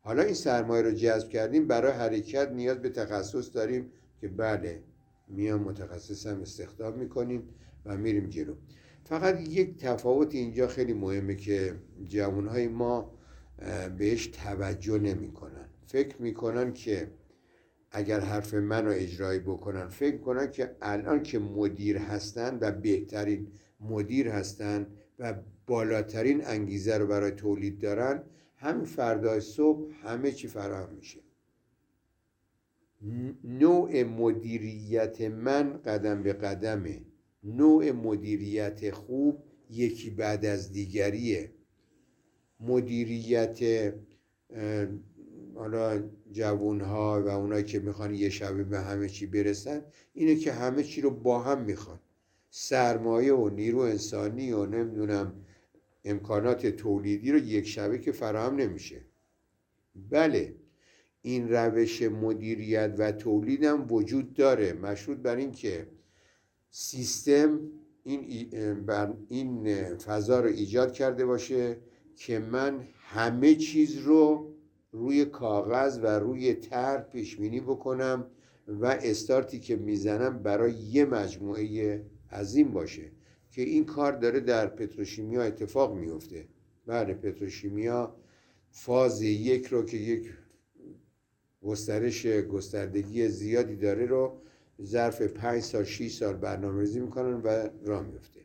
حالا این سرمایه رو جذب کردیم برای حرکت نیاز به تخصص داریم که بله میام متخصص هم استخدام می‌کنیم و میریم جلو. فقط یک تفاوت اینجا خیلی مهمه که جوانهای ما بهش توجه نمی‌کنن. فکر می‌کنن که اگر حرف من رو اجرایی بکنن فکر کنن که الان که مدیر هستن و بهترین مدیر هستن و بالاترین انگیزه رو برای تولید دارن همین فردای صبح همه چی فراهم میشه. نوع مدیریت من قدم به قدمه. نوع مدیریت خوب یکی بعد از دیگریه. مدیریت حالا جوون ها و اونایی که می‌خوان یه شبه به همه چی برسن اینه که همه چی رو با هم می‌خوان. سرمایه و نیرو انسانی و نمی‌دونم امکانات تولیدی رو یک شبه که فراهم نمیشه. بله این روش مدیریت و تولید هم وجود داره. مشروط بر این که سیستم این, این فضا رو ایجاد کرده باشه که من همه چیز رو روی کاغذ و روی تر پیش بینی بکنم و استارتی که می‌زنم برای یه مجموعه عظیم باشه که این کار داره در پتروشیمیا اتفاق میفته بله پتروشیمیا فاز یک رو که یک گسترش گستردگی زیادی داره رو ظرف پنج سال 6 سال برنامه ریزی می‌کنن و راه میفته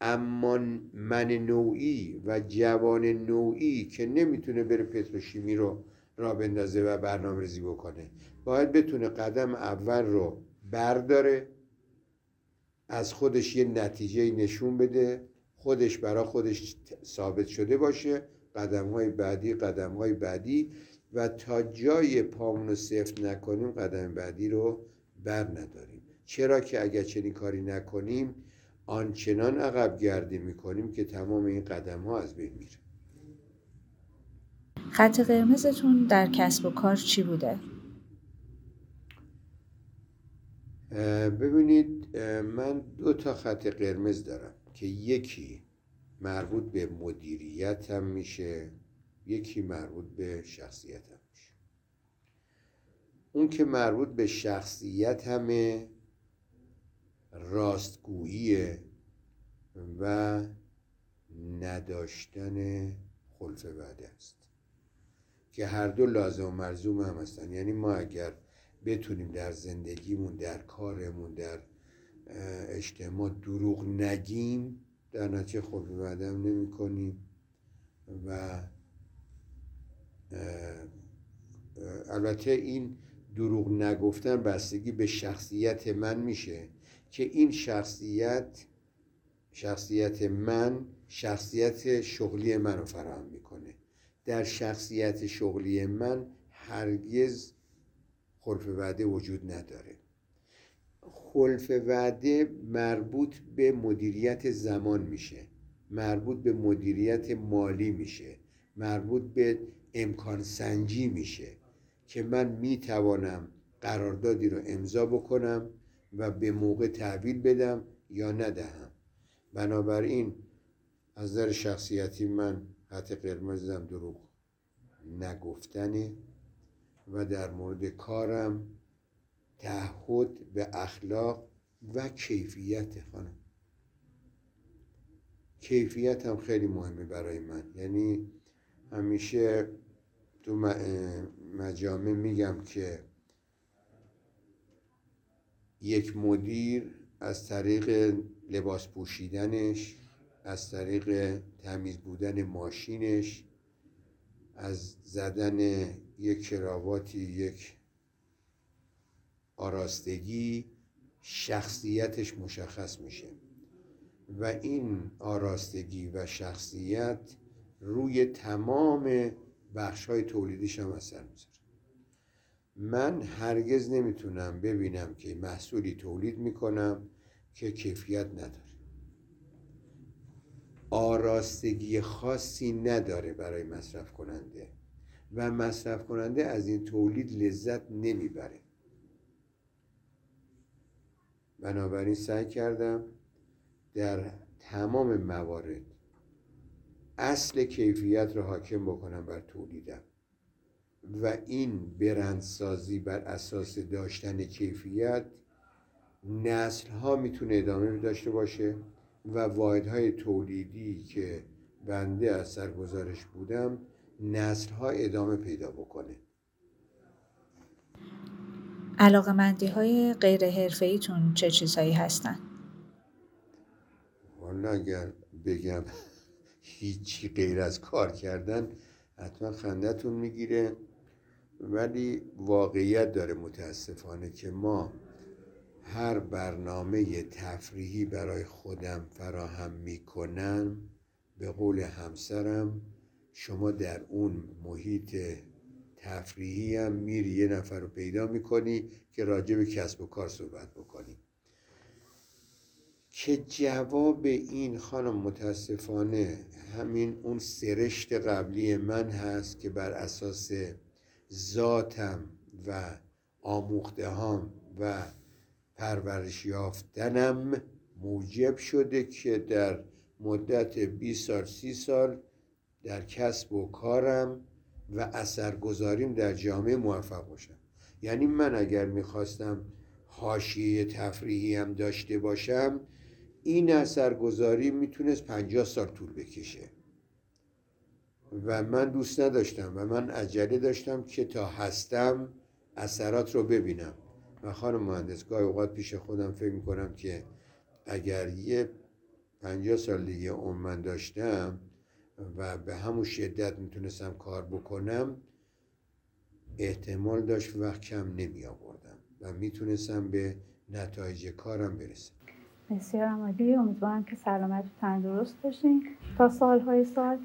اما من نوعی و جوان نوعی که نمی‌تونه بره پتروشیمی رو را بندازه و برنامه ریزی بکنه باید بتونه قدم اول رو برداره از خودش یه نتیجه نشون بده خودش برا خودش ثابت شده باشه قدم های بعدی قدم های بعدی و تا جای پامون رو سفت نکنیم قدم بعدی رو بر نداریم. چرا که اگر چنین کاری نکنیم آنچنان عقب گردی می‌کنیم که تمام این قدم ها از بین میره. خط قرمزتون در کسب و کار چی بوده؟ ببینید من دو تا خط قرمز دارم که یکی مربوط به مدیریت هم میشه یکی مربوط به شخصیت هم میشه اون که مربوط به شخصیت همه راستگویی و نداشتن خلف وعده است. که هر دو لازم و مرزوم هم هستن. یعنی ما اگر بتونیم در زندگیمون در کارمون در اجتماع دروغ نگیم در نتیجه خلف وعده هم نمی کنیم و البته این دروغ نگفتن بستگی به شخصیت من میشه که این شخصیت شخصیت من شخصیت شغلی من رو فراهم می‌کنه. در شخصیت شغلی من هرگز خلف وعده وجود نداره. خلف وعده مربوط به مدیریت زمان میشه. مربوط به مدیریت مالی میشه. مربوط به امکان سنجی میشه. که من می‌توانم قراردادی رو امضا بکنم و به موقع تحویل بدم یا ندهم. بنابراین از نظر شخصیتی من خط قرمزم دروغ نگفتنه و در مورد کارم تعهد به اخلاق و کیفیت خانم. کیفیت هم خیلی مهمه برای من. یعنی همیشه تو مجامع میگم که یک مدیر از طریق لباس پوشیدنش از طریق تمیز بودن ماشینش از زدن یک کراواتی یک آراستگی شخصیتش مشخص میشه. و این آراستگی و شخصیت روی تمام بخش های تولیدیش هم اثر می‌ذاره. من هرگز نمی‌تونم ببینم که محصولی تولید می‌کنم که کیفیت نداره. آراستگی خاصی نداره برای مصرف کننده و مصرف کننده از این تولید لذت نمی‌بره. بنابراین سعی کردم در تمام موارد اصل کیفیت را حاکم بکنم بر تولیدم و این برندسازی بر اساس داشتن کیفیت نسل ها می‌تونه ادامه داشته باشه و واحدهای تولیدی که بنده از سرگزارش بودم نسل ها ادامه پیدا بکنه علاقمندی های غیر ایتون چه چیزهایی هستن؟ والا اگر بگم هیچی غیر از کار کردن حتما خندتون می‌گیره. ولی واقعیت داره متاسفانه که ما هر برنامه تفریحی برای خودم فراهم می‌کنم به قول همسرم شما در اون محیط تفریحی هم میری یه نفر رو پیدا می‌کنی که راجع به کسب و کار صحبت بکنی. که جواب این خانم متاسفانه همین اون سرشت قبلی من هست که بر اساس ذاتم و آموختهام و پرورش یافتنم موجب شده که در مدت 20 سال 30 سال در کسب و کارم و اثرگذاریم در جامعه موفق باشم. یعنی من اگر می‌خواستم حاشیه تفریحی هم داشته باشم این اثرگذاری می‌تونست 50 سال طول بکشه. و من دوست نداشتم و من عجله داشتم که تا هستم اثرات رو ببینم. و خانم مهندس گاهی اوقات پیش خودم فکر می‌کنم که اگر یه پنجاه سال دیگه عمر داشتم و به همون شدت می‌تونستم کار بکنم احتمال داشت وقت کم نمی آوردم و می‌تونستم به نتایج کارم برسم. بسیار عمالی امیدوارم که سلامت و تندرست باشین. تا سالهای سال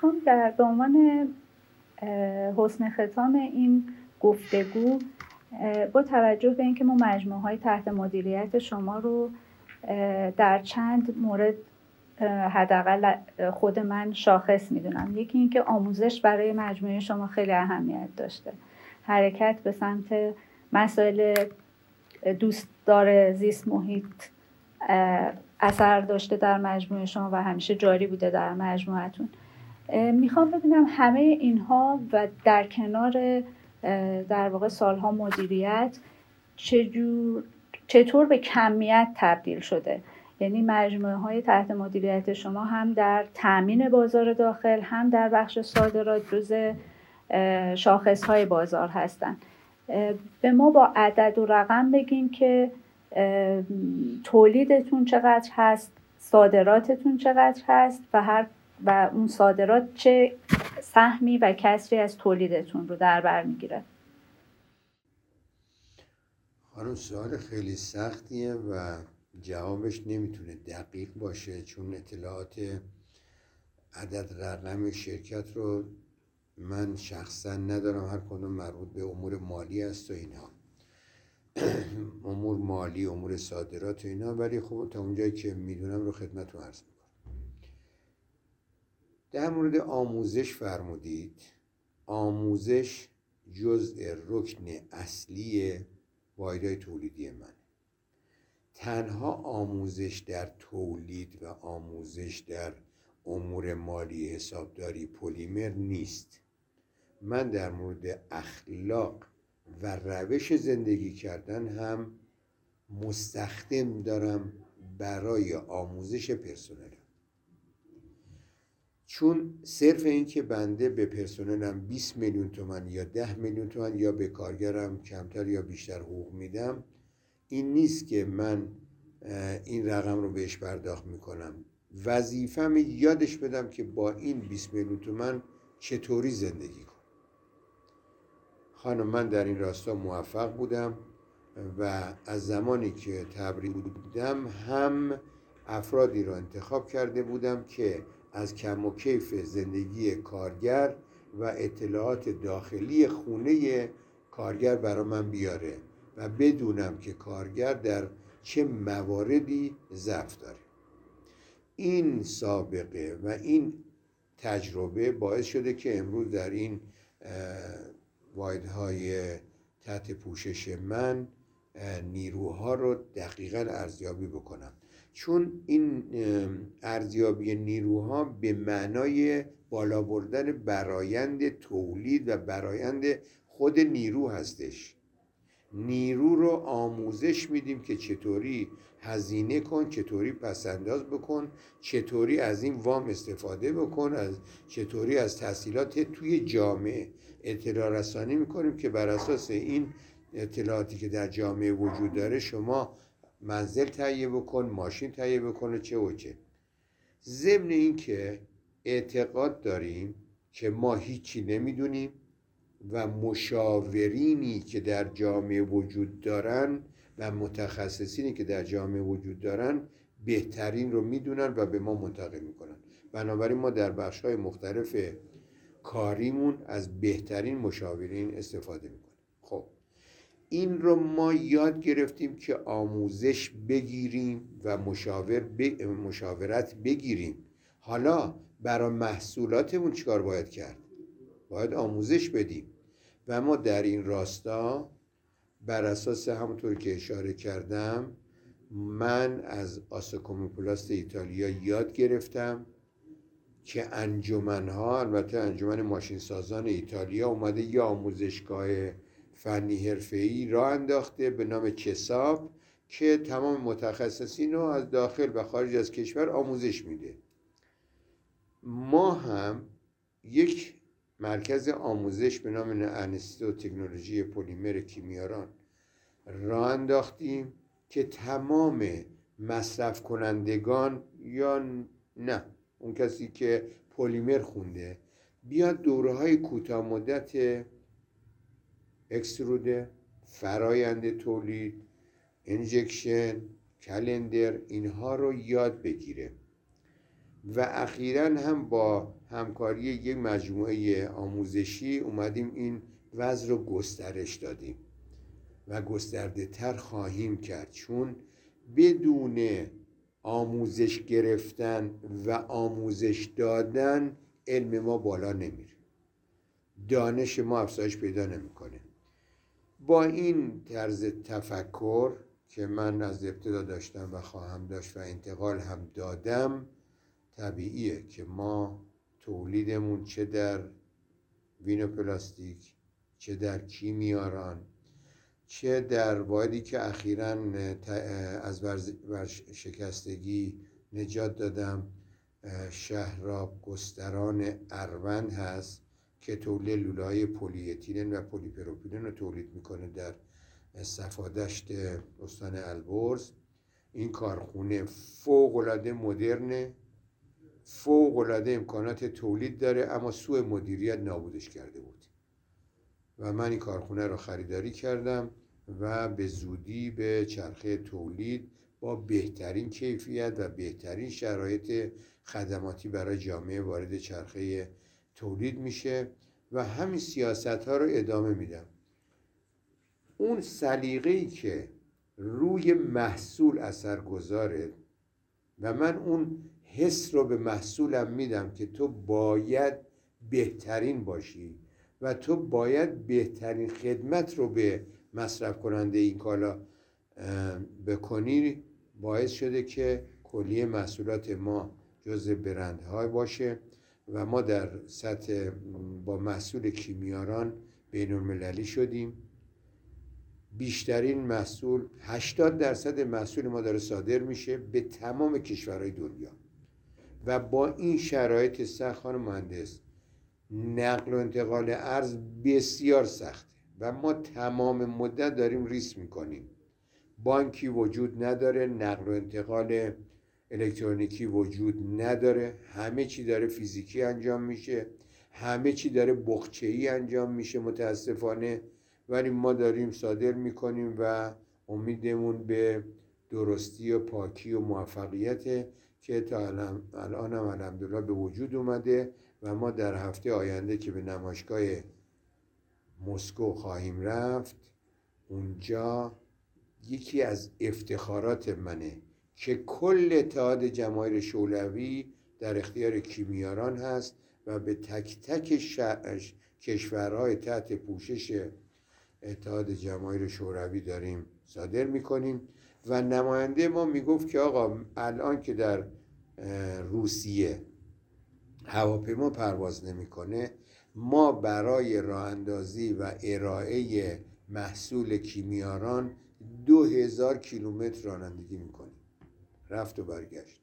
خب در به عنوان حسن ختام این گفتگو با توجه به اینکه ما مجموعه های تحت مدیریت شما رو در چند مورد حداقل خود من شاخص می‌دونم. یکی اینکه آموزش برای مجموعه شما خیلی اهمیت داشته. حرکت به سمت مسائل دوستدار زیست محیط اثر داشته در مجموعه شما و همیشه جاری بوده در مجموعتون. می‌خوام ببینم همه اینها و در کنار در واقع سالها مدیریت چجور چطور به کمیت تبدیل شده؟ یعنی مجموعه های تحت مدیریت شما هم در تامین بازار داخل هم در بخش صادرات جز شاخص های بازار هستند به ما با عدد و رقم بگین که تولیدتون چقدر هست صادراتتون چقدر هست و هر و اون صادرات چه سهمی و کسری از تولیدتون رو در بر می‌گیره. خانم سوال خیلی سختیه و جوابش نمی‌تونه دقیق باشه چون اطلاعات عدد رقم شرکت رو من شخصا ندارم هر کدوم مربوط به امور مالی است و اینا. (clears throat) امور مالی امور صادرات و اینا ولی خب تا اونجایی که می‌دونم رو خدمت رو عرض می‌کنم. در مورد آموزش فرمودید. آموزش جزء رکن اصلی واحدهای تولیدی من تنها آموزش در تولید و آموزش در امور مالی حسابداری پلیمر نیست. من در مورد اخلاق و روش زندگی کردن هم مستخدم دارم برای آموزش پرسنلم. چون صرف این که بنده به پرسنلم 20 میلیون تومن یا 10 میلیون تومن یا به کارگرم کمتر یا بیشتر حقوق میدم این نیست که من این رقم رو بهش پرداخت می‌کنم. وظیفم یادش بدم که با این 20 میلیون تومن چطوری زندگی کنم. خانم من در این راستا موفق بودم و از زمانی که تبریز بودم هم افرادی را انتخاب کرده بودم که از کم و کیف زندگی کارگر و اطلاعات داخلی خونه کارگر برا من بیاره و بدونم که کارگر در چه مواردی ضعف داره. این سابقه و این تجربه باعث شده که امروز در این واحدهای تحت پوشش من نیروها رو دقیقا ارزیابی بکنم. چون این ارزیابی نیروها به معنای بالا بردن برایند تولید و برایند خود نیرو هستش. نیرو رو آموزش میدیم که چطوری هزینه کن چطوری پسنداز بکن چطوری از این وام استفاده بکن از چطوری از تحصیلات توی جامعه. اطلاع رسانی می‌کنیم که بر اساس این اطلاعاتی که در جامعه وجود داره شما منزل تهیه بکن ماشین تهیه بکن چه و چه. ضمن اینکه اعتقاد داریم که ما هیچی نمی‌دونیم و مشاورینی که در جامعه وجود دارن و متخصصینی که در جامعه وجود دارن بهترین رو می‌دونن و به ما منتقل می‌کنن. بنابراین ما در بخش های مختلف کاریمون از بهترین مشاورین استفاده می‌کنیم خب این رو ما یاد گرفتیم که آموزش بگیریم و مشاور مشاورت بگیریم. حالا برای محصولاتمون چیکار باید کرد؟ باید آموزش بدیم. و ما در این راستا بر اساس همونطور که اشاره کردم من از آساکومیپولاست ایتالیا یاد گرفتم. که انجمنها البته انجمن ماشین سازان ایتالیا اومده یه آموزشگاه فنی ای را انداخته به نام چساب که تمام متخصصین رو از داخل و خارج از کشور آموزش میده. ما هم یک مرکز آموزش به نام و تکنولوژی پلیمر کیمیاران را انداختیم که تمام مصرف کنندگان یا نه. اون کسی که پلیمر خونده بیاد دوره های کوتاه مدت اکستروده فرایند تولید انجکشن کلندر اینها رو یاد بگیره. و اخیرا هم با همکاری یک مجموعه آموزشی اومدیم این وضع رو گسترش دادیم و گسترده تر خواهیم کرد. چون بدون آموزش گرفتن و آموزش دادن علم ما بالا نمیره. دانش ما افزایش پیدا نمی‌کنه. با این طرز تفکر که من از ابتدا داشتم و خواهم داشت و انتقال هم دادم طبیعیه که ما تولیدمون چه در وینوپلاستیک چه در کیمیاران چه در واحدی که اخیرا از شکستگی نجات دادم. شهراب گستران اروند هست که تولید لوله‌های پلی و پلیپروپیلن رو تولید می‌کنه در صفادشت استان البرز. این کارخونه فوق العاده مدرنه فوق العاده امکانات تولید داره اما سوء مدیریت نابودش کرده بود. و من این کارخونه رو خریداری کردم. و به زودی به چرخه تولید با بهترین کیفیت و بهترین شرایط خدماتی برای جامعه وارد چرخه تولید میشه و همین سیاست ها رو ادامه میدم. اون سلیقه ای که روی محصول اثر گذاره و من اون حس رو به محصولم میدم که تو باید بهترین باشی و تو باید بهترین خدمت رو به مصرف کننده این کالا بکنی باعث شده که کلیه محصولات ما جز برندهای باشه و ما در سطح با محصول کیمیاران بین المللی شدیم. بیشترین محصول 80 درصد محصول ما داره صادر میشه به تمام کشورهای دنیا. و با این شرایط سخت خانم مهندس نقل و انتقال ارز بسیار سخته و ما تمام مدت داریم ریس می‌کنیم. بانکی وجود نداره نقل و انتقال الکترونیکی وجود نداره. همه چی داره فیزیکی انجام میشه. همه چی داره بخچه ای انجام میشه متاسفانه. ولی ما داریم صادر می‌کنیم و امیدمون به درستی و پاکی و موفقیت که تا الان هم الحمدلله به وجود اومده و ما در هفته آینده که به نمایشگاه مسکو خواهیم رفت. اونجا یکی از افتخارات منه که کل اتحاد جماهیر شوروی در اختیار کیمیاران هست و به تک تک کشورهای تحت پوشش اتحاد جماهیر شوروی داریم صادر می‌کنیم. و نماینده ما می‌گفت که آقا الان که در روسیه هواپیما پرواز نمی‌کنه ما برای راه اندازی و ارائه محصول کیمیاران دو هزار کیلومتر رانندگی می‌کنیم. رفت و برگشت.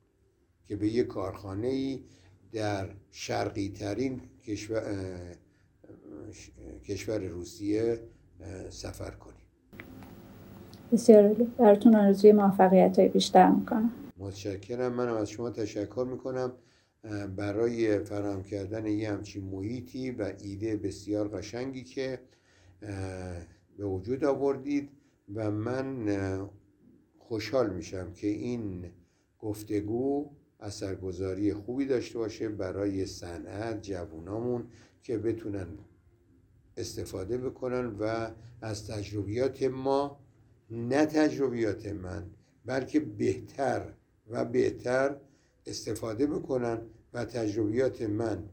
که به یک کارخانه ای در شرقی ترین کشور, کشور روسیه سفر کنیم. بسیار براتون آرزوی موفقیت های بیشتر می‌کنم. متشکرم. منم از شما تشکر می‌کنم. برای فراهم کردن یه همچین محیطی و ایده بسیار قشنگی که به وجود آوردید و من خوشحال میشم که این گفتگو اثرگذاری خوبی داشته باشه برای صنعت جوونامون که بتونن استفاده بکنن و از تجربیات ما نه تجربیات من بلکه بهتر و بهتر استفاده بکنن و تجربیات من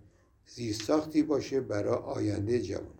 زیستاختی باشه برای آینده جوان.